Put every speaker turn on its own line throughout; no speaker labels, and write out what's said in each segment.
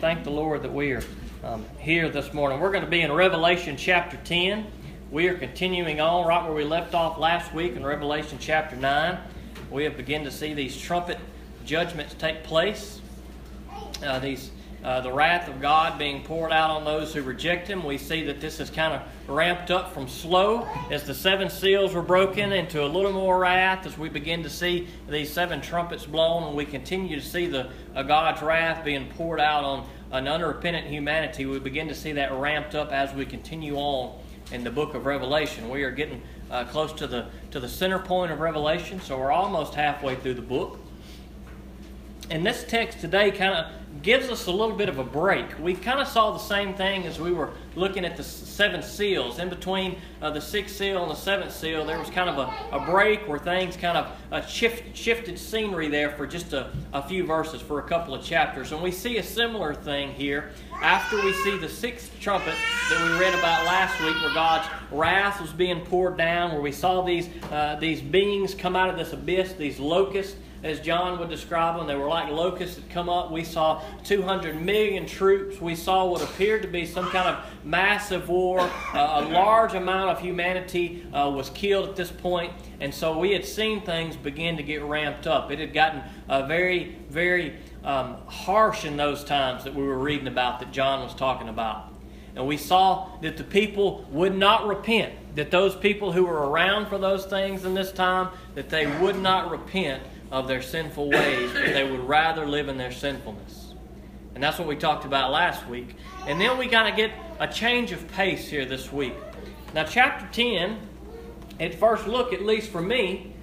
thank the Lord that we are um, here this morning. We're going to be in Revelation chapter 10. We are continuing on right where we left off last week in Revelation chapter 9. We have begun to see these trumpet judgments take place. Uh, these uh, the wrath of God being poured out on those who reject Him. We see that this is kind of ramped up from slow as the seven seals were broken into a little more wrath as we begin to see these seven trumpets blown, and we continue to see the uh, God's wrath being poured out on an unrepentant humanity. We begin to see that ramped up as we continue on in the book of Revelation. We are getting uh, close to the to the center point of Revelation, so we're almost halfway through the book. And this text today kind of gives us a little bit of a break. We kind of saw the same thing as we were looking at the seven seals. In between uh, the sixth seal and the seventh seal, there was kind of a, a break where things kind of uh, shift, shifted scenery there for just a, a few verses, for a couple of chapters. And we see a similar thing here after we see the sixth trumpet that we read about last week, where God's wrath was being poured down, where we saw these, uh, these beings come out of this abyss, these locusts as John would describe them. They were like locusts that come up. We saw 200 million troops. We saw what appeared to be some kind of massive war. Uh, a large amount of humanity uh, was killed at this point, and so we had seen things begin to get ramped up. It had gotten uh, very, very um, harsh in those times that we were reading about that John was talking about. And we saw that the people would not repent, that those people who were around for those things in this time, that they would not repent of their sinful ways, but they would rather live in their sinfulness. And that's what we talked about last week. And then we got to get a change of pace here this week. Now, chapter 10, at first look, at least for me,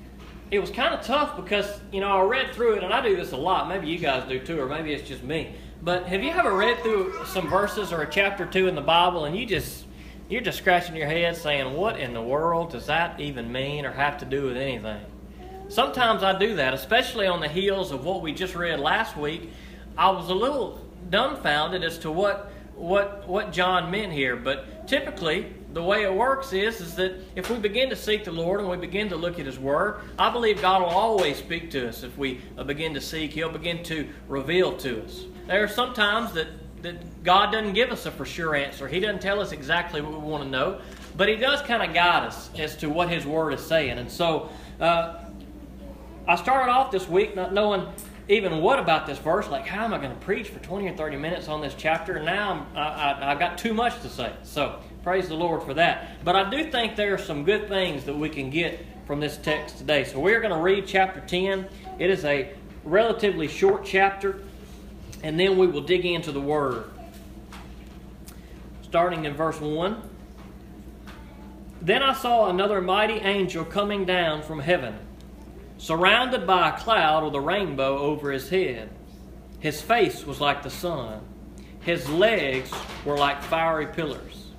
it was kind of tough because, you know, I read through it, and I do this a lot. Maybe you guys do too, or maybe it's just me. But have you ever read through some verses or a chapter two in the Bible, and you just you're just scratching your head saying, "What in the world does that even mean, or have to do with anything?" Sometimes I do that, especially on the heels of what we just read last week. I was a little dumbfounded as to what what what John meant here, but typically the way it works is is that if we begin to seek the Lord and we begin to look at His Word, I believe God will always speak to us. If we begin to seek, He'll begin to reveal to us. There are some times that that God doesn't give us a for sure answer. He doesn't tell us exactly what we want to know, but He does kind of guide us as to what His Word is saying. And so. Uh, I started off this week not knowing even what about this verse. Like, how am I going to preach for 20 or 30 minutes on this chapter? And now i I, I've got too much to say. So, praise the Lord for that. But I do think there are some good things that we can get from this text today. So, we're going to read chapter 10. It is a relatively short chapter, and then we will dig into the Word. Starting in verse 1. Then I saw another mighty angel coming down from heaven surrounded by a cloud with a rainbow over his head. His face was like the sun. His legs were like fiery pillars.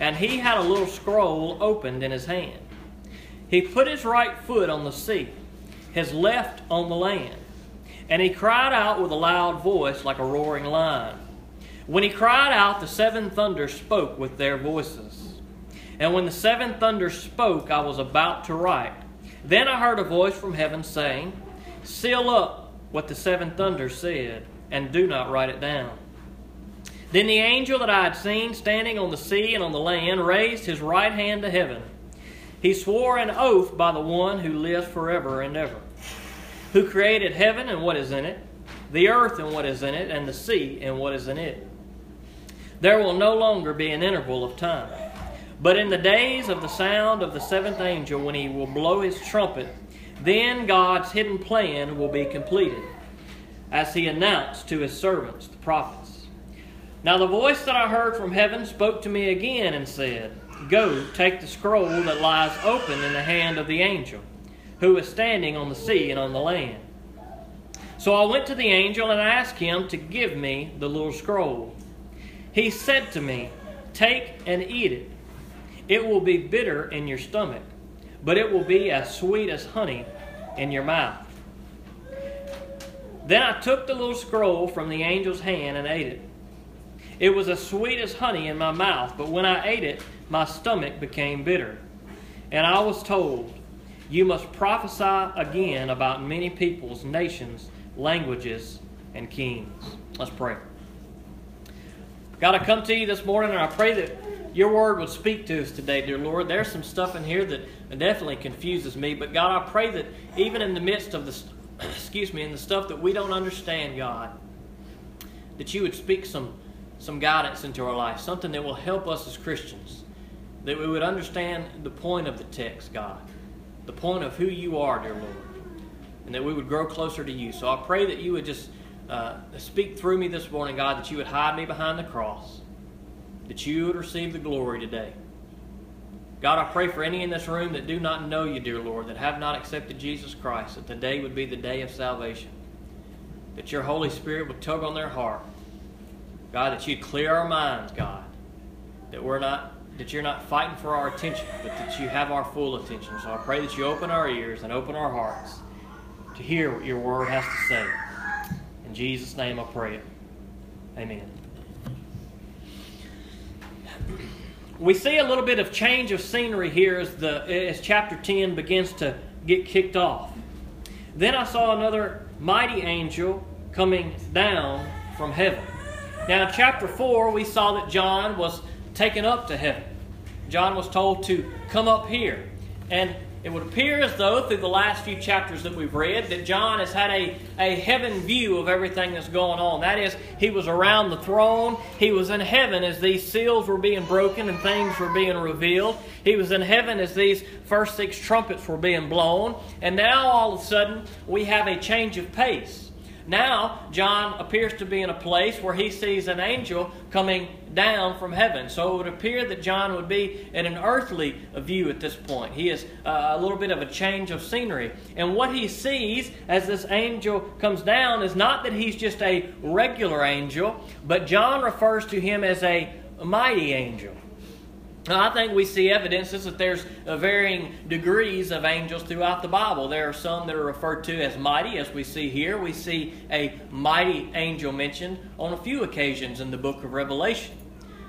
And he had a little scroll opened in his hand. He put his right foot on the sea, his left on the land. And he cried out with a loud voice like a roaring lion. When he cried out, the seven thunders spoke with their voices. And when the seven thunders spoke, I was about to write then I heard a voice from heaven saying, Seal up what the seven thunders said, and do not write it down. Then the angel that I had seen standing on the sea and on the land raised his right hand to heaven. He swore an oath by the one who lives forever and ever, who created heaven and what is in it, the earth and what is in it, and the sea and what is in it. There will no longer be an interval of time. But in the days of the sound of the seventh angel, when he will blow his trumpet, then God's hidden plan will be completed, as he announced to his servants, the prophets. Now the voice that I heard from heaven spoke to me again and said, Go, take the scroll that lies open in the hand of the angel, who is standing on the sea and on the land. So I went to the angel and asked him to give me the little scroll. He said to me, Take and eat it. It will be bitter in your stomach, but it will be as sweet as honey in your mouth. Then I took the little scroll from the angel's hand and ate it. It was as sweet as honey in my mouth, but when I ate it, my stomach became bitter. And I was told, You must prophesy again about many peoples, nations, languages, and kings. Let's pray. God, I come to you this morning and I pray that your word would speak to us today, dear Lord. There's some stuff in here that definitely confuses me, but God, I pray that even in the midst of the, excuse me, in the stuff that we don't understand, God, that you would speak some, some guidance into our life, something that will help us as Christians, that we would understand the point of the text, God, the point of who you are, dear Lord, and that we would grow closer to you. So I pray that you would just uh, speak through me this morning, God, that you would hide me behind the cross that you would receive the glory today. God, I pray for any in this room that do not know you, dear Lord, that have not accepted Jesus Christ, that today would be the day of salvation. That your Holy Spirit would tug on their heart. God, that you'd clear our minds, God. That we're not that you're not fighting for our attention, but that you have our full attention. So I pray that you open our ears and open our hearts to hear what your word has to say. In Jesus' name I pray it. Amen. We see a little bit of change of scenery here as the as chapter 10 begins to get kicked off. Then I saw another mighty angel coming down from heaven. Now in chapter 4 we saw that John was taken up to heaven. John was told to come up here. And it would appear as though, through the last few chapters that we've read, that John has had a, a heaven view of everything that's going on. That is, he was around the throne. He was in heaven as these seals were being broken and things were being revealed. He was in heaven as these first six trumpets were being blown. And now, all of a sudden, we have a change of pace. Now, John appears to be in a place where he sees an angel coming down from heaven. So it would appear that John would be in an earthly view at this point. He is uh, a little bit of a change of scenery. And what he sees as this angel comes down is not that he's just a regular angel, but John refers to him as a mighty angel. I think we see evidences that there's uh, varying degrees of angels throughout the Bible. There are some that are referred to as mighty, as we see here. We see a mighty angel mentioned on a few occasions in the book of Revelation.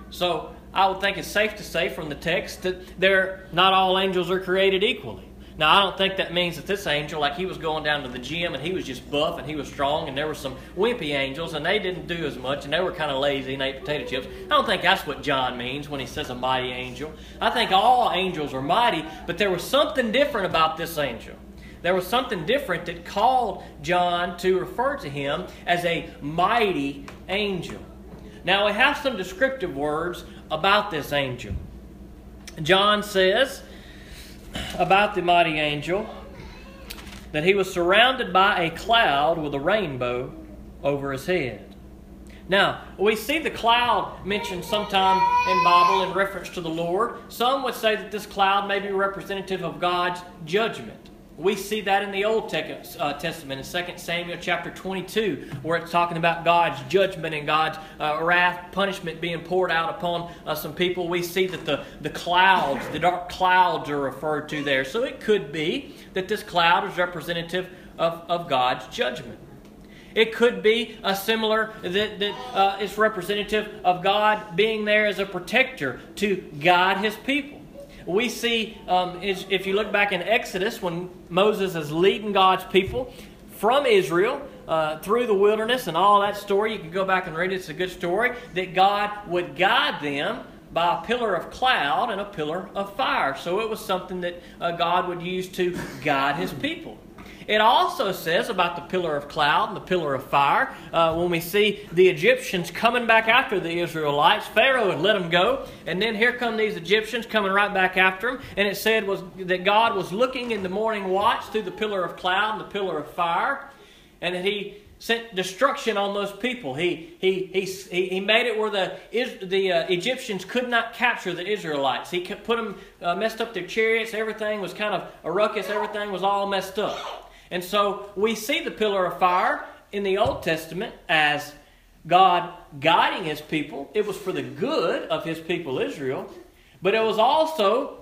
So I would think it's safe to say from the text that they're, not all angels are created equally. Now, I don't think that means that this angel, like he was going down to the gym and he was just buff and he was strong, and there were some wimpy angels and they didn't do as much and they were kind of lazy and ate potato chips. I don't think that's what John means when he says a mighty angel. I think all angels are mighty, but there was something different about this angel. There was something different that called John to refer to him as a mighty angel. Now, we have some descriptive words about this angel. John says, about the mighty angel that he was surrounded by a cloud with a rainbow over his head. Now, we see the cloud mentioned sometime in Bible in reference to the Lord. Some would say that this cloud may be representative of God's judgment. We see that in the Old uh, Testament in 2 Samuel chapter 22, where it's talking about God's judgment and God's uh, wrath, punishment being poured out upon uh, some people. We see that the, the clouds, the dark clouds, are referred to there. So it could be that this cloud is representative of, of God's judgment. It could be a similar that, that uh, is representative of God being there as a protector to guide his people we see, um, if you look back in Exodus, when Moses is leading God's people from Israel uh, through the wilderness and all that story, you can go back and read it, it's a good story, that God would guide them by a pillar of cloud and a pillar of fire. So it was something that uh, God would use to guide his people. It also says about the pillar of cloud and the pillar of fire. Uh, when we see the Egyptians coming back after the Israelites, Pharaoh had let them go, and then here come these Egyptians coming right back after them. And it said was that God was looking in the morning watch through the pillar of cloud and the pillar of fire, and that He sent destruction on those people. He, he, he, he made it where the, the uh, Egyptians could not capture the Israelites. He put them, uh, messed up their chariots. Everything was kind of a ruckus. Everything was all messed up. And so we see the pillar of fire in the Old Testament as God guiding his people. It was for the good of his people Israel, but it was also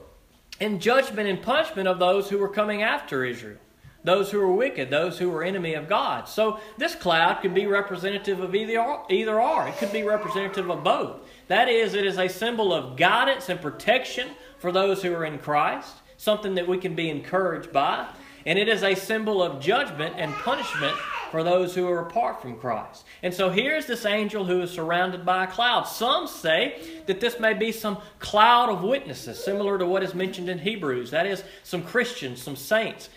in judgment and punishment of those who were coming after Israel. Those who were wicked, those who were enemy of God. So this cloud could be representative of either or, either or. It could be representative of both. That is, it is a symbol of guidance and protection for those who are in Christ, something that we can be encouraged by and it is a symbol of judgment and punishment for those who are apart from Christ. And so here's this angel who is surrounded by a cloud. Some say that this may be some cloud of witnesses, similar to what is mentioned in Hebrews. That is, some Christians, some saints.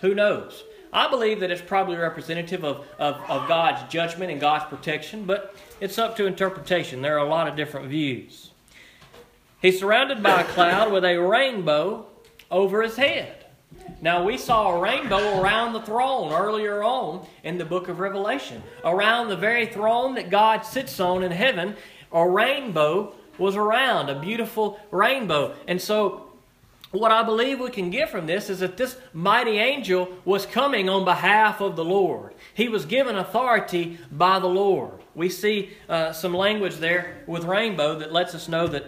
Who knows? I believe that it's probably representative of, of, of God's judgment and God's protection, but it's up to interpretation. There are a lot of different views. He's surrounded by a cloud with a rainbow over his head. Now, we saw a rainbow around the throne earlier on in the book of Revelation. Around the very throne that God sits on in heaven, a rainbow was around, a beautiful rainbow. And so, what I believe we can get from this is that this mighty angel was coming on behalf of the Lord. He was given authority by the Lord. We see uh, some language there with rainbow that lets us know that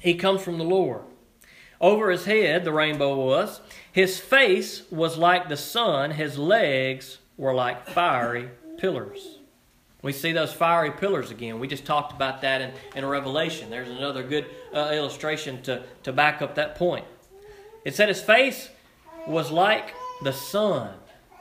he comes from the Lord. Over his head, the rainbow was. His face was like the sun. His legs were like fiery pillars. We see those fiery pillars again. We just talked about that in, in Revelation. There's another good uh, illustration to, to back up that point. It said his face was like the sun.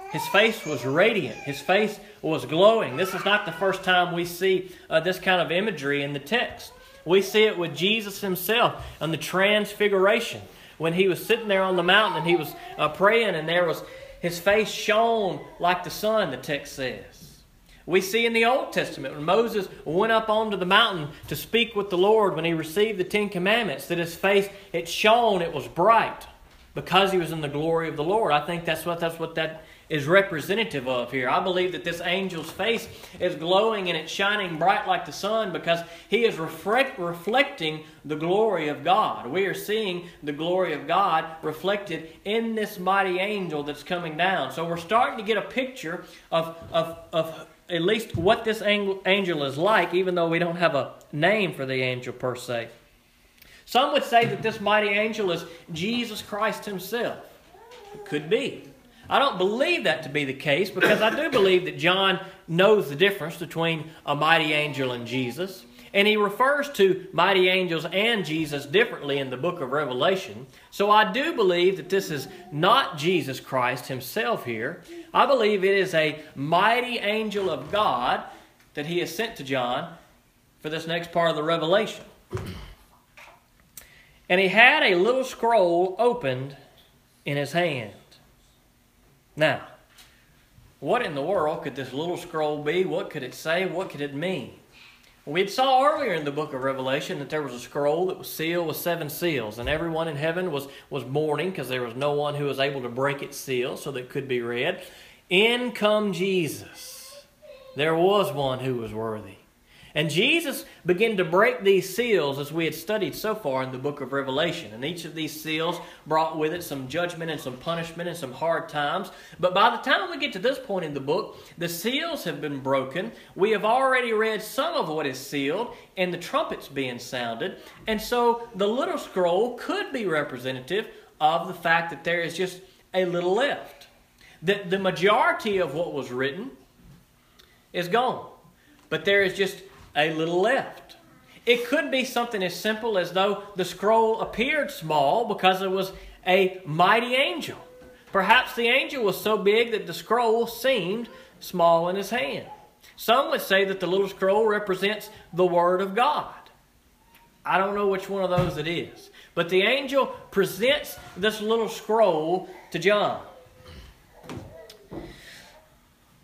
His face was radiant. His face was glowing. This is not the first time we see uh, this kind of imagery in the text. We see it with Jesus himself on the transfiguration when he was sitting there on the mountain and he was uh, praying and there was his face shone like the sun the text says. We see in the old testament when moses went up onto the mountain to speak with the lord when he received the ten commandments that his face it shone it was bright because he was in the glory of the lord. I think that's what that's what that is representative of here. I believe that this angel's face is glowing and it's shining bright like the sun because he is reflect, reflecting the glory of God. We are seeing the glory of God reflected in this mighty angel that's coming down. So we're starting to get a picture of, of, of at least what this angel is like, even though we don't have a name for the angel per se. Some would say that this mighty angel is Jesus Christ himself. It could be. I don't believe that to be the case because I do believe that John knows the difference between a mighty angel and Jesus. And he refers to mighty angels and Jesus differently in the book of Revelation. So I do believe that this is not Jesus Christ himself here. I believe it is a mighty angel of God that he has sent to John for this next part of the Revelation. And he had a little scroll opened in his hand. Now, what in the world could this little scroll be? What could it say? What could it mean? We had saw earlier in the book of Revelation that there was a scroll that was sealed with seven seals, and everyone in heaven was, was mourning because there was no one who was able to break its seal so that it could be read. In come Jesus. There was one who was worthy. And Jesus began to break these seals as we had studied so far in the book of Revelation. And each of these seals brought with it some judgment and some punishment and some hard times. But by the time we get to this point in the book, the seals have been broken. We have already read some of what is sealed and the trumpets being sounded. And so the little scroll could be representative of the fact that there is just a little left. That the majority of what was written is gone. But there is just a little left. It could be something as simple as though the scroll appeared small because it was a mighty angel. Perhaps the angel was so big that the scroll seemed small in his hand. Some would say that the little scroll represents the Word of God. I don't know which one of those it is. But the angel presents this little scroll to John.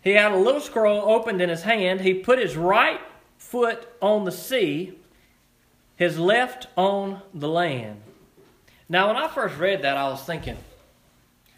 He had a little scroll opened in his hand. He put his right foot on the sea, his left on the land. Now, when I first read that, I was thinking,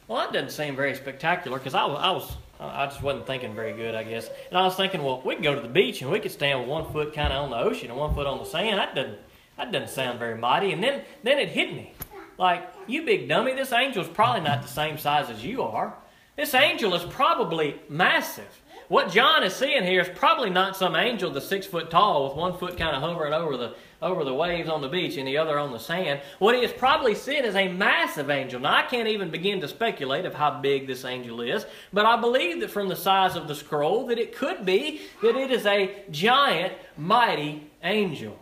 well, that doesn't seem very spectacular because I was, I was, I just wasn't thinking very good, I guess. And I was thinking, well, we can go to the beach and we could stand with one foot kind of on the ocean and one foot on the sand. That doesn't, that doesn't sound very mighty. And then, then it hit me, like, you big dummy, this angel's probably not the same size as you are. This angel is probably massive what John is seeing here is probably not some angel that's six foot tall with one foot kind of hovering over the over the waves on the beach and the other on the sand. What he is probably seeing is a massive angel. Now I can't even begin to speculate of how big this angel is, but I believe that from the size of the scroll that it could be that it is a giant, mighty angel.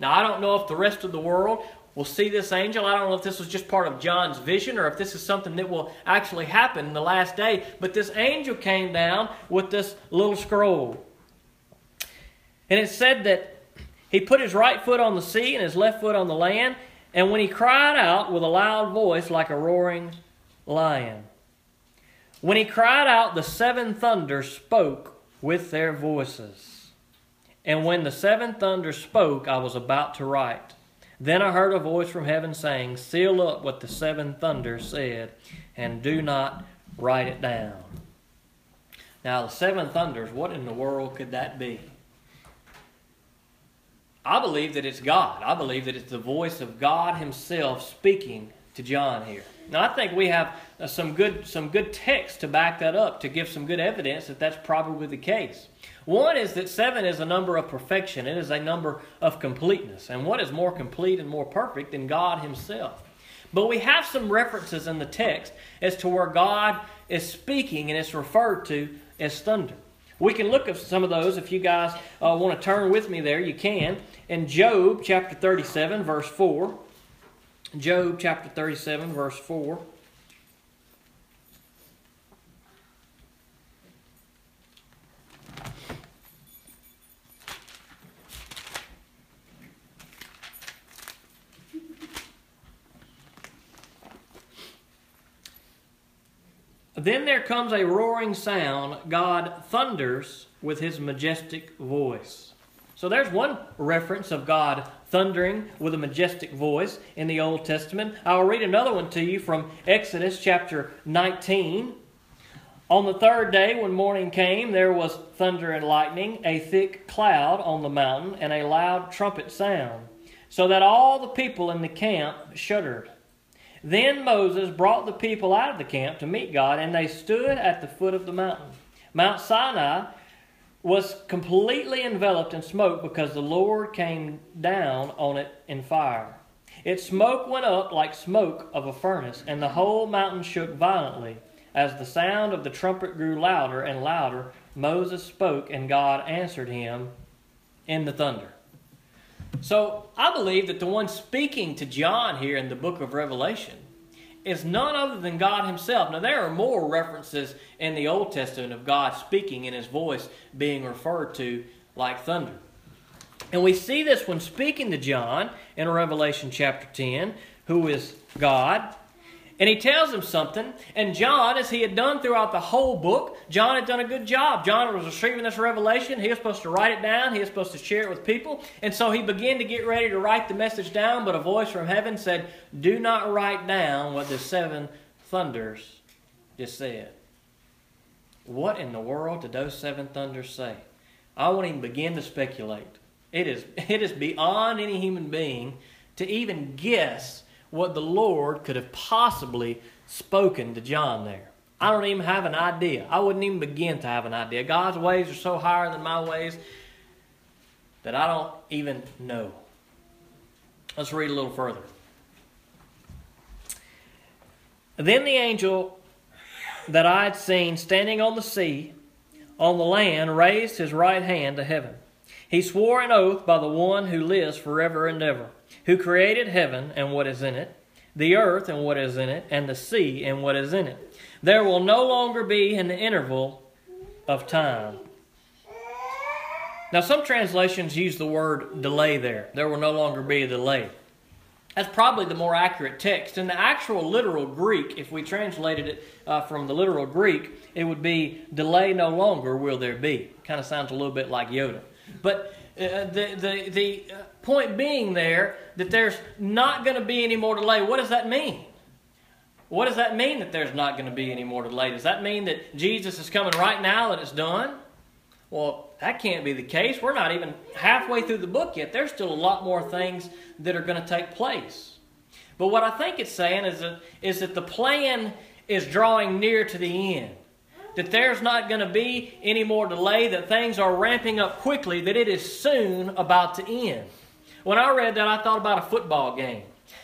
Now I don't know if the rest of the world will see this angel. I don't know if this was just part of John's vision or if this is something that will actually happen in the last day. But this angel came down with this little scroll. And it said that he put his right foot on the sea and his left foot on the land. And when he cried out with a loud voice like a roaring lion, when he cried out, the seven thunders spoke with their voices. And when the seven thunders spoke, I was about to write. Then I heard a voice from heaven saying, Seal up what the seven thunders said, and do not write it down. Now, the seven thunders, what in the world could that be? I believe that it's God. I believe that it's the voice of God Himself speaking to John here. Now, I think we have uh, some good some good text to back that up to give some good evidence that that's probably the case. One is that seven is a number of perfection. It is a number of completeness. And what is more complete and more perfect than God Himself? But we have some references in the text as to where God is speaking and it's referred to as thunder. We can look at some of those if you guys uh, want to turn with me there, you can. In Job chapter 37, verse 4. Job chapter 37, verse 4. Then there comes a roaring sound. God thunders with his majestic voice. So there's one reference of God thundering with a majestic voice in the Old Testament. I'll read another one to you from Exodus chapter 19. On the third day, when morning came, there was thunder and lightning, a thick cloud on the mountain, and a loud trumpet sound, so that all the people in the camp shuddered. Then Moses brought the people out of the camp to meet God, and they stood at the foot of the mountain. Mount Sinai was completely enveloped in smoke because the Lord came down on it in fire. Its smoke went up like smoke of a furnace, and the whole mountain shook violently. As the sound of the trumpet grew louder and louder, Moses spoke, and God answered him in the thunder. So I believe that the one speaking to John here in the book of Revelation is none other than God Himself. Now, there are more references in the Old Testament of God speaking and His voice being referred to like thunder. And we see this when speaking to John in Revelation chapter 10, who is God. And he tells him something. And John, as he had done throughout the whole book, John had done a good job. John was receiving this revelation. He was supposed to write it down, he was supposed to share it with people. And so he began to get ready to write the message down. But a voice from heaven said, Do not write down what the seven thunders just said. What in the world did those seven thunders say? I won't even begin to speculate. It is, it is beyond any human being to even guess what the Lord could have possibly spoken to John there. I don't even have an idea. I wouldn't even begin to have an idea. God's ways are so higher than my ways that I don't even know. Let's read a little further. Then the angel that I had seen standing on the sea, on the land, raised his right hand to heaven. He swore an oath by the one who lives forever and ever who created heaven and what is in it, the earth and what is in it, and the sea and what is in it. There will no longer be an interval of time. Now, some translations use the word delay there. There will no longer be a delay. That's probably the more accurate text. In the actual literal Greek, if we translated it uh, from the literal Greek, it would be delay no longer will there be. Kind of sounds a little bit like Yoda. But uh, the, the, the uh, point being there that there's not going to be any more delay. What does that mean? What does that mean that there's not going to be any more delay? Does that mean that Jesus is coming right now and it's done? Well, that can't be the case. We're not even halfway through the book yet. There's still a lot more things that are going to take place. But what I think it's saying is that, is that the plan is drawing near to the end that there's not going to be any more delay, that things are ramping up quickly, that it is soon about to end. When I read that, I thought about a football game.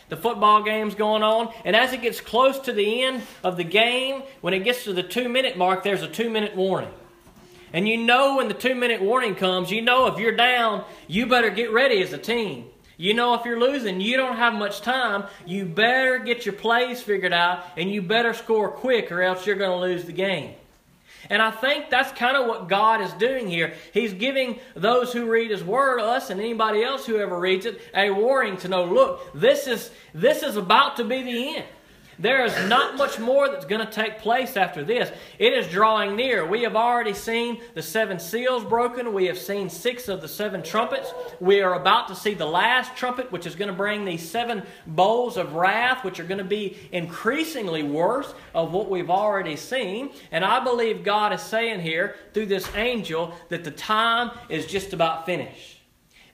The football game's going on, and as it gets close to the end of the game, when it gets to the two minute mark, there's a two minute warning. And you know when the two minute warning comes, you know if you're down, you better get ready as a team. You know, if you're losing, you don't have much time. You better get your plays figured out and you better score quick or else you're going to lose the game. And I think that's kind of what God is doing here. He's giving those who read His Word, us and anybody else who ever reads it, a warning to know, look, this is, this is about to be the end. There is not much more that's going to take place after this. It is drawing near. We have already seen the seven seals broken. We have seen six of the seven trumpets. We are about to see the last trumpet, which is going to bring these seven bowls of wrath, which are going to be increasingly worse of what we've already seen. And I believe God is saying here through this angel that the time is just about finished,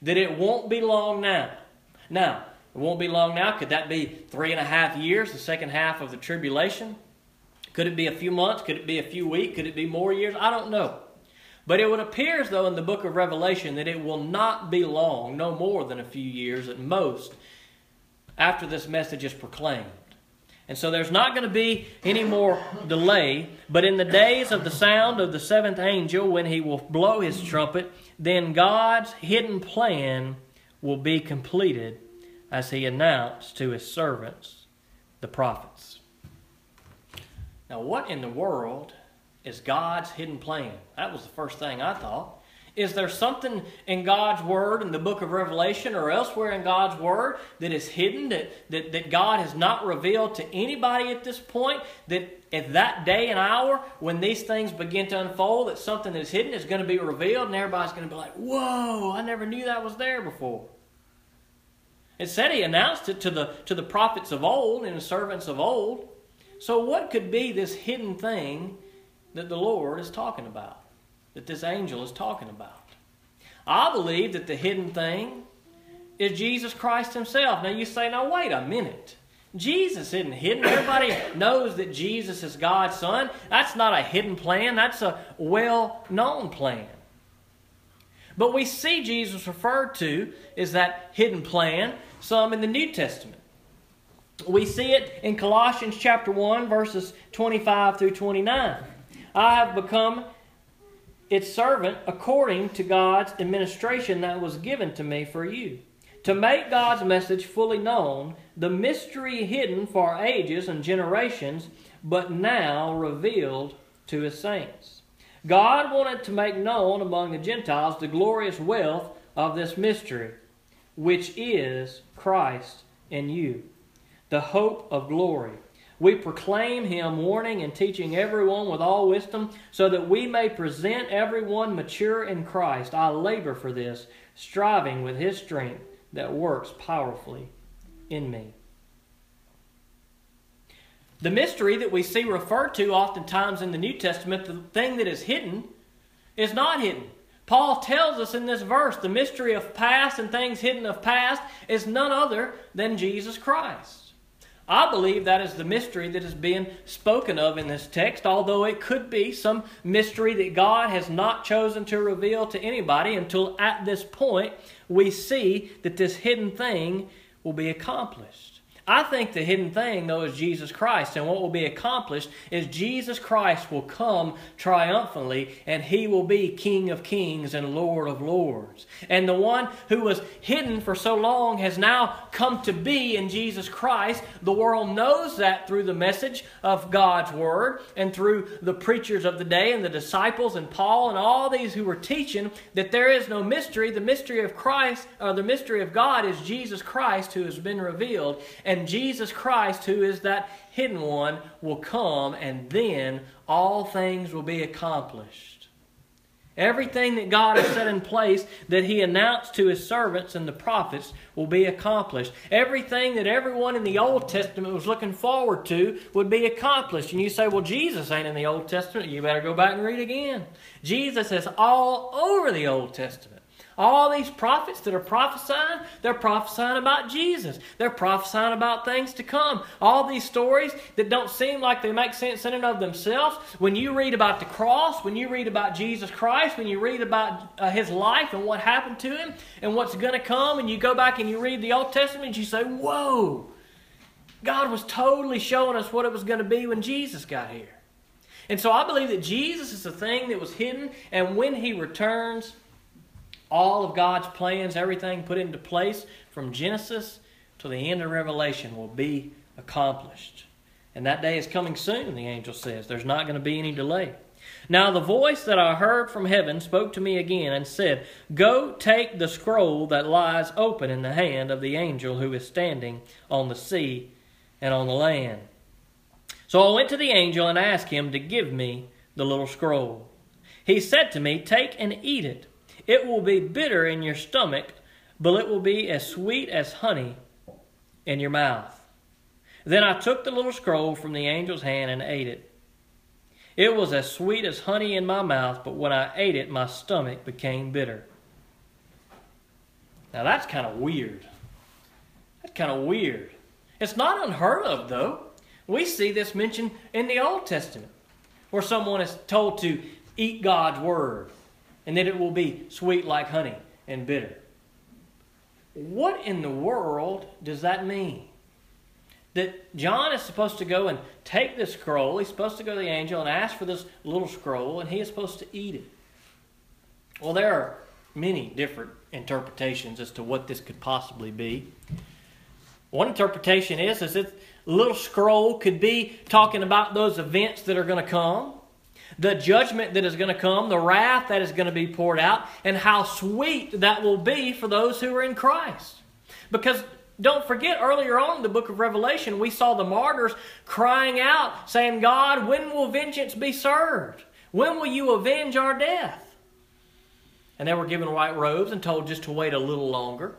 that it won't be long now. Now, it won't be long now. Could that be three and a half years, the second half of the tribulation? Could it be a few months? Could it be a few weeks? Could it be more years? I don't know. But it would appear as though in the book of Revelation that it will not be long, no more than a few years at most, after this message is proclaimed. And so there's not going to be any more delay. But in the days of the sound of the seventh angel, when he will blow his trumpet, then God's hidden plan will be completed as he announced to his servants, the prophets. Now, what in the world is God's hidden plan? That was the first thing I thought. Is there something in God's Word in the book of Revelation or elsewhere in God's Word that is hidden, that, that, that God has not revealed to anybody at this point? That at that day and hour, when these things begin to unfold, that something that is hidden is going to be revealed and everybody's going to be like, whoa, I never knew that was there before. It said he announced it to the, to the prophets of old and the servants of old. So, what could be this hidden thing that the Lord is talking about, that this angel is talking about? I believe that the hidden thing is Jesus Christ Himself. Now, you say, now, wait a minute. Jesus isn't hidden. Everybody knows that Jesus is God's Son. That's not a hidden plan, that's a well known plan. But we see Jesus referred to as that hidden plan some in the New Testament. We see it in Colossians chapter 1 verses 25 through 29. I have become its servant according to God's administration that was given to me for you, to make God's message fully known, the mystery hidden for ages and generations, but now revealed to his saints. God wanted to make known among the Gentiles the glorious wealth of this mystery, which is Christ in you, the hope of glory. We proclaim him, warning and teaching everyone with all wisdom, so that we may present everyone mature in Christ. I labor for this, striving with his strength that works powerfully in me. The mystery that we see referred to oftentimes in the New Testament, the thing that is hidden, is not hidden. Paul tells us in this verse the mystery of past and things hidden of past is none other than Jesus Christ. I believe that is the mystery that is being spoken of in this text, although it could be some mystery that God has not chosen to reveal to anybody until at this point we see that this hidden thing will be accomplished. I think the hidden thing, though, is Jesus Christ. And what will be accomplished is Jesus Christ will come triumphantly and he will be King of kings and Lord of lords. And the one who was hidden for so long has now come to be in Jesus Christ. The world knows that through the message of God's Word and through the preachers of the day and the disciples and Paul and all these who were teaching that there is no mystery. The mystery of Christ, or the mystery of God, is Jesus Christ who has been revealed. And and Jesus Christ, who is that hidden one, will come, and then all things will be accomplished. Everything that God has set in place that He announced to His servants and the prophets will be accomplished. Everything that everyone in the Old Testament was looking forward to would be accomplished. And you say, well, Jesus ain't in the Old Testament. You better go back and read again. Jesus is all over the Old Testament. All these prophets that are prophesying, they're prophesying about Jesus. They're prophesying about things to come. All these stories that don't seem like they make sense in and of themselves, when you read about the cross, when you read about Jesus Christ, when you read about uh, his life and what happened to him and what's going to come, and you go back and you read the Old Testament, you say, Whoa, God was totally showing us what it was going to be when Jesus got here. And so I believe that Jesus is the thing that was hidden, and when he returns, all of God's plans, everything put into place from Genesis to the end of Revelation will be accomplished. And that day is coming soon, the angel says. There's not going to be any delay. Now the voice that I heard from heaven spoke to me again and said, Go take the scroll that lies open in the hand of the angel who is standing on the sea and on the land. So I went to the angel and asked him to give me the little scroll. He said to me, Take and eat it. It will be bitter in your stomach, but it will be as sweet as honey in your mouth. Then I took the little scroll from the angel's hand and ate it. It was as sweet as honey in my mouth, but when I ate it, my stomach became bitter. Now that's kind of weird. That's kind of weird. It's not unheard of, though. We see this mentioned in the Old Testament, where someone is told to eat God's word, and that it will be sweet like honey and bitter. What in the world does that mean? that John is supposed to go and take this scroll. He's supposed to go to the angel and ask for this little scroll, and he is supposed to eat it. Well, there are many different interpretations as to what this could possibly be. One interpretation is, is that little scroll could be talking about those events that are going to come, the judgment that is going to come, the wrath that is going to be poured out, and how sweet that will be for those who are in Christ. Because don't forget, earlier on in the book of Revelation, we saw the martyrs crying out, saying, God, when will vengeance be served? When will you avenge our death? And they were given white robes and told just to wait a little longer.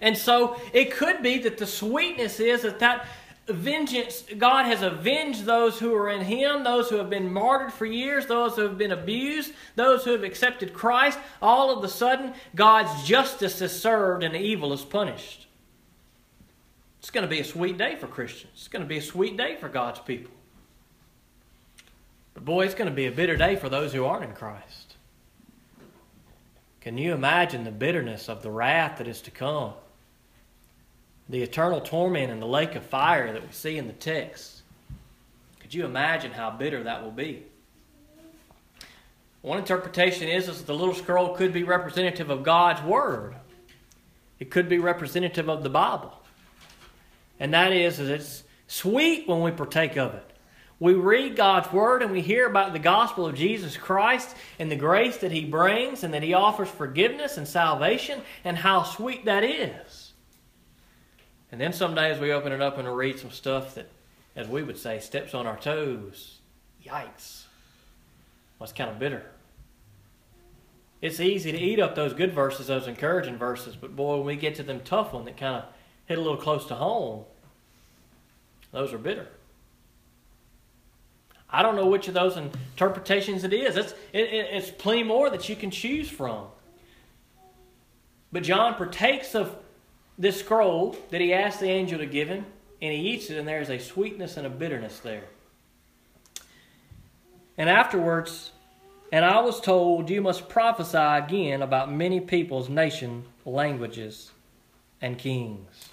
And so it could be that the sweetness is that that vengeance, God has avenged those who are in Him, those who have been martyred for years, those who have been abused, those who have accepted Christ. All of a sudden, God's justice is served and evil is punished. It's going to be a sweet day for Christians. It's going to be a sweet day for God's people. But boy, it's going to be a bitter day for those who aren't in Christ. Can you imagine the bitterness of the wrath that is to come? The eternal torment in the lake of fire that we see in the text. Could you imagine how bitter that will be? One interpretation is, is that the little scroll could be representative of God's Word. It could be representative of the Bible and that is that it's sweet when we partake of it. We read God's Word and we hear about the gospel of Jesus Christ and the grace that He brings and that He offers forgiveness and salvation and how sweet that is. And then some days we open it up and read some stuff that, as we would say, steps on our toes. Yikes. Well, it's kind of bitter. It's easy to eat up those good verses, those encouraging verses, but boy, when we get to them tough ones that kind of hit a little close to home, those are bitter. I don't know which of those interpretations it is. It's, it, it's plenty more that you can choose from. But John partakes of this scroll that he asked the angel to give him, and he eats it, and there is a sweetness and a bitterness there. And afterwards, and I was told, You must prophesy again about many peoples, nations, languages, and kings.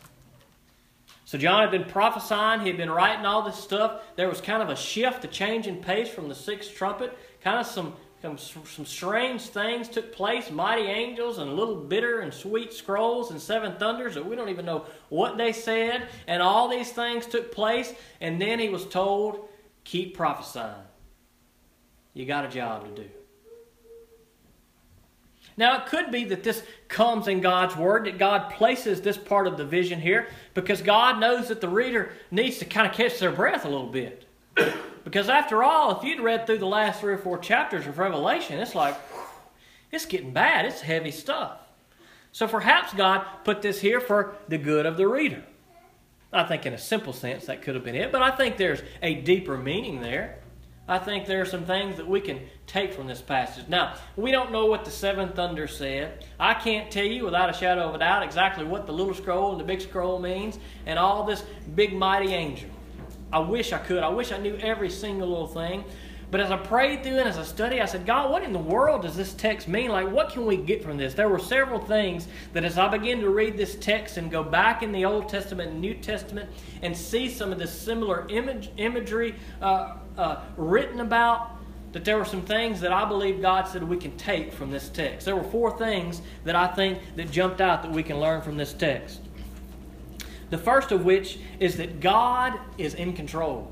So John had been prophesying, he had been writing all this stuff. There was kind of a shift, a change in pace from the sixth trumpet. Kind of some, some, some strange things took place, mighty angels and little bitter and sweet scrolls and seven thunders that we don't even know what they said. And all these things took place. And then he was told, keep prophesying. You got a job to do. Now, it could be that this comes in God's Word, that God places this part of the vision here because God knows that the reader needs to kind of catch their breath a little bit. Because after all, if you'd read through the last three or four chapters of Revelation, it's like, it's getting bad. It's heavy stuff. So perhaps God put this here for the good of the reader. I think in a simple sense that could have been it, but I think there's a deeper meaning there. I think there are some things that we can take from this passage. Now, we don't know what the seven thunder said. I can't tell you without a shadow of a doubt exactly what the little scroll and the big scroll means and all this big mighty angel. I wish I could. I wish I knew every single little thing. But as I prayed through and as I studied, I said, God, what in the world does this text mean? Like, what can we get from this? There were several things that as I began to read this text and go back in the Old Testament and New Testament and see some of this similar image, imagery uh, uh, written about, that there were some things that I believe God said we can take from this text. There were four things that I think that jumped out that we can learn from this text. The first of which is that God is in control.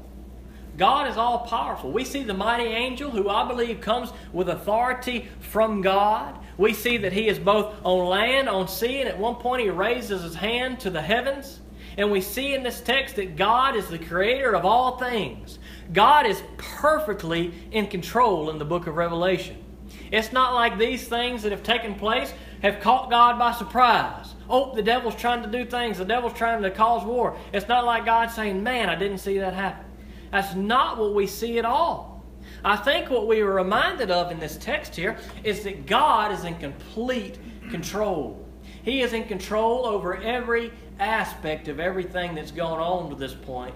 God is all powerful. We see the mighty angel who I believe comes with authority from God. We see that he is both on land, on sea, and at one point he raises his hand to the heavens. And we see in this text that God is the creator of all things. God is perfectly in control in the book of Revelation. It's not like these things that have taken place have caught God by surprise. Oh, the devil's trying to do things, the devil's trying to cause war. It's not like God saying, Man, I didn't see that happen. That's not what we see at all. I think what we are reminded of in this text here is that God is in complete control. He is in control over every aspect of everything that's going on to this point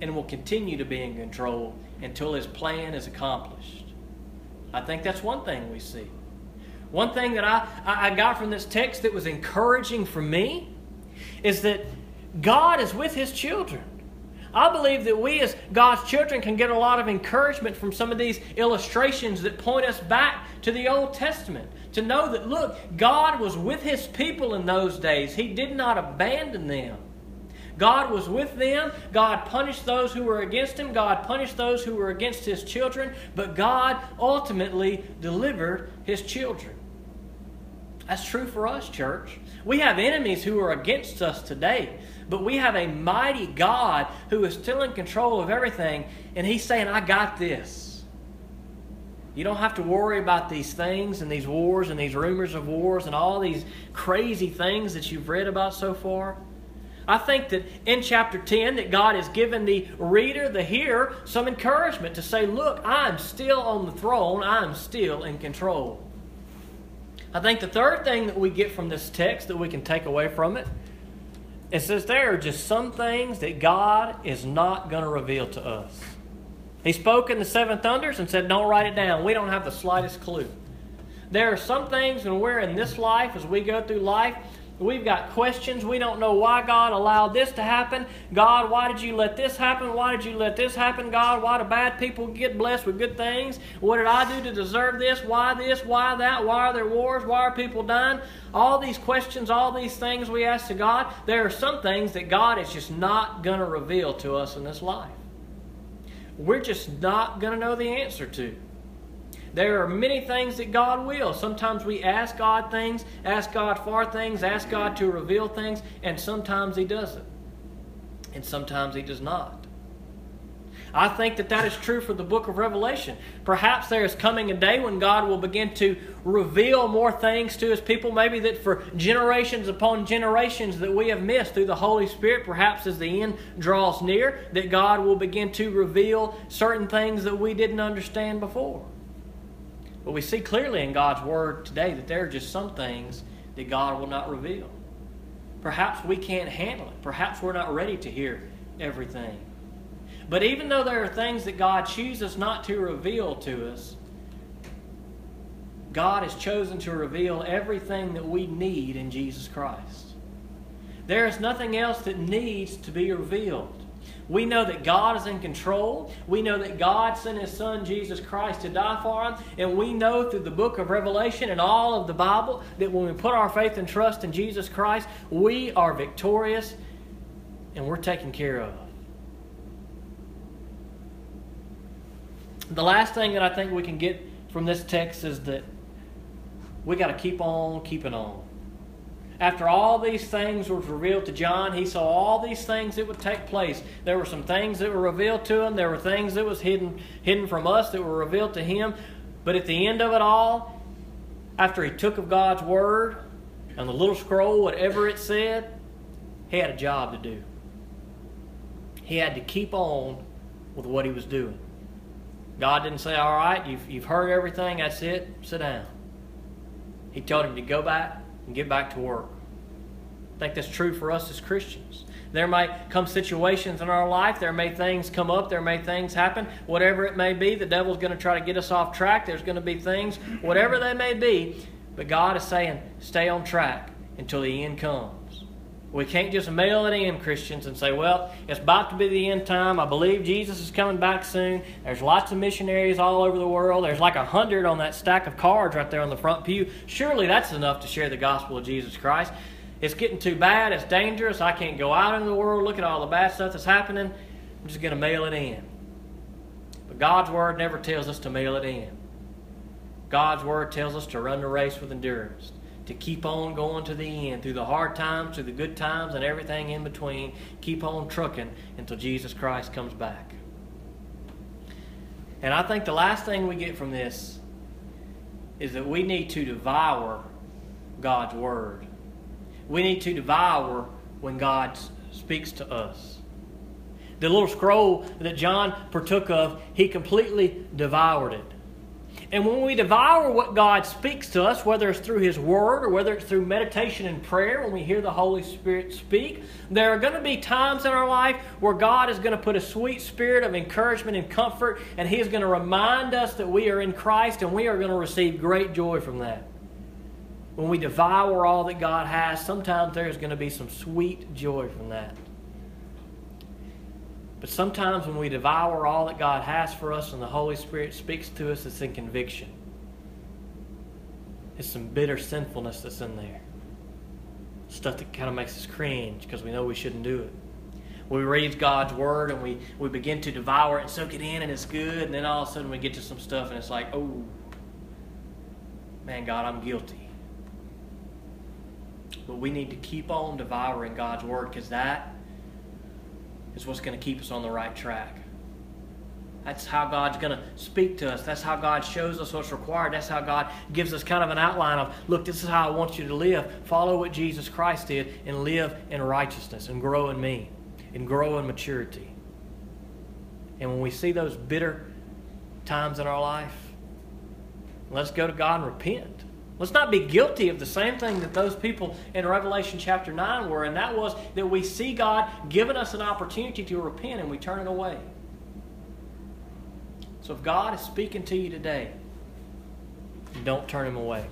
and will continue to be in control until his plan is accomplished. I think that's one thing we see. One thing that I, I got from this text that was encouraging for me is that God is with his children. I believe that we as God's children can get a lot of encouragement from some of these illustrations that point us back to the Old Testament. To know that, look, God was with His people in those days, He did not abandon them. God was with them. God punished those who were against him. God punished those who were against his children. But God ultimately delivered his children. That's true for us, church. We have enemies who are against us today. But we have a mighty God who is still in control of everything, and He's saying, I got this. You don't have to worry about these things and these wars and these rumors of wars and all these crazy things that you've read about so far. I think that in chapter 10 that God has given the reader, the hearer, some encouragement to say, look, I'm still on the throne. I'm still in control. I think the third thing that we get from this text that we can take away from it it says there are just some things that God is not going to reveal to us. He spoke in the seven thunders and said, Don't write it down. We don't have the slightest clue. There are some things when we're in this life, as we go through life, We've got questions. We don't know why God allowed this to happen. God, why did you let this happen? Why did you let this happen? God, why do bad people get blessed with good things? What did I do to deserve this? Why this? Why that? Why are there wars? Why are people dying? All these questions, all these things we ask to God, there are some things that God is just not going to reveal to us in this life. We're just not going to know the answer to. There are many things that God will. Sometimes we ask God things, ask God for things, ask God to reveal things, and sometimes He doesn't. And sometimes He does not. I think that that is true for the book of Revelation. Perhaps there is coming a day when God will begin to reveal more things to his people, maybe that for generations upon generations that we have missed through the Holy Spirit, perhaps as the end draws near, that God will begin to reveal certain things that we didn't understand before. But we see clearly in God's Word today that there are just some things that God will not reveal. Perhaps we can't handle it. Perhaps we're not ready to hear everything. But even though there are things that God chooses not to reveal to us, God has chosen to reveal everything that we need in Jesus Christ. There is nothing else that needs to be revealed. We know that God is in control. We know that God sent His Son, Jesus Christ, to die for us. And we know through the book of Revelation and all of the Bible that when we put our faith and trust in Jesus Christ, we are victorious and we're taken care of. The last thing that I think we can get from this text is that we got to keep on keeping on after all these things were revealed to John, he saw all these things that would take place. There were some things that were revealed to him. There were things that was hidden hidden from us that were revealed to him. But at the end of it all, after he took of God's word and the little scroll, whatever it said, he had a job to do. He had to keep on with what he was doing. God didn't say, All right, you've, you've heard everything, that's it, sit down. He told him to go back and get back to work. I think that's true for us as Christians. There might come situations in our life, there may things come up, there may things happen, whatever it may be, the devil's going to try to get us off track. There's going to be things, whatever they may be, but God is saying, stay on track until the end comes. We can't just mail it in, Christians, and say, well, it's about to be the end time. I believe Jesus is coming back soon. There's lots of missionaries all over the world. There's like a hundred on that stack of cards right there on the front pew. Surely that's enough to share the gospel of Jesus Christ. It's getting too bad. It's dangerous. I can't go out into the world. Look at all the bad stuff that's happening. I'm just going to mail it in. But God's Word never tells us to mail it in. God's Word tells us to run the race with endurance to keep on going to the end, through the hard times, through the good times, and everything in between. Keep on trucking until Jesus Christ comes back. And I think the last thing we get from this is that we need to devour God's Word. We need to devour when God speaks to us. The little scroll that John partook of, he completely devoured it. And when we devour what God speaks to us, whether it's through His Word or whether it's through meditation and prayer, when we hear the Holy Spirit speak, there are going to be times in our life where God is going to put a sweet spirit of encouragement and comfort, and He is going to remind us that we are in Christ, and we are going to receive great joy from that. When we devour all that God has, sometimes there's going to be some sweet joy from that. But sometimes when we devour all that God has for us and the Holy Spirit speaks to us, it's in conviction. It's some bitter sinfulness that's in there. Stuff that kind of makes us cringe because we know we shouldn't do it. We read God's Word and we, we begin to devour it and soak it in and it's good, and then all of a sudden we get to some stuff and it's like, oh, man, God, I'm guilty. But we need to keep on devouring God's Word because that is what's going to keep us on the right track. That's how God's going to speak to us. That's how God shows us what's required. That's how God gives us kind of an outline of, look, this is how I want you to live. Follow what Jesus Christ did and live in righteousness and grow in me and grow in maturity. And when we see those bitter times in our life, let's go to God and repent. Let's not be guilty of the same thing that those people in Revelation chapter 9 were, and that was that we see God giving us an opportunity to repent and we turn it away. So if God is speaking to you today, don't turn him away.